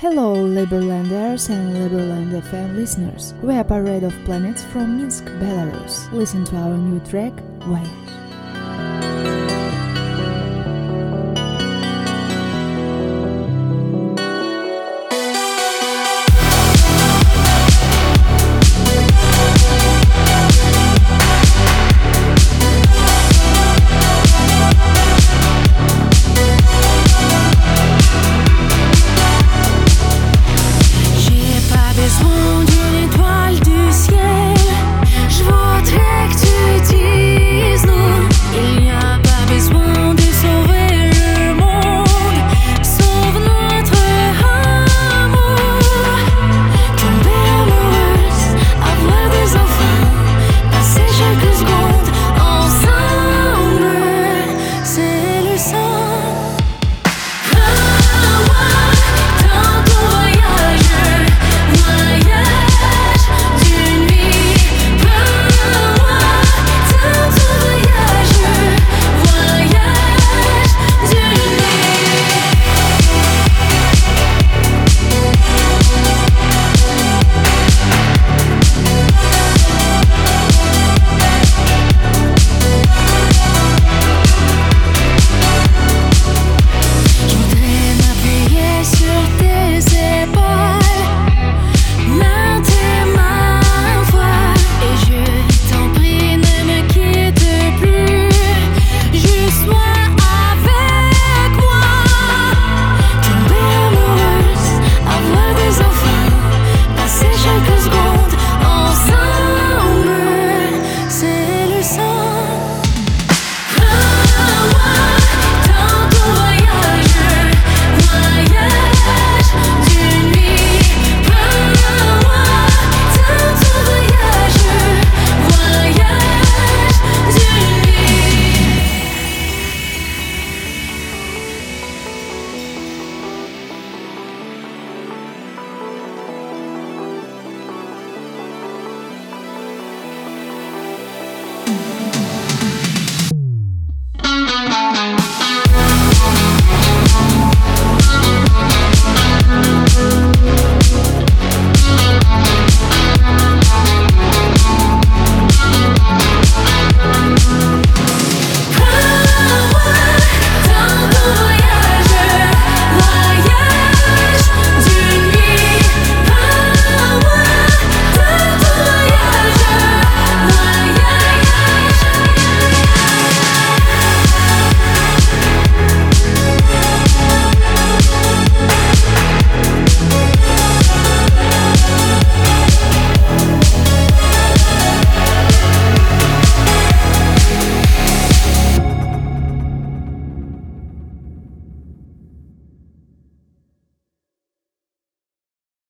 Hello, Liberlanders and Liberland FM listeners. We are Parade of Planets from Minsk, Belarus. Listen to our new track, Voyage.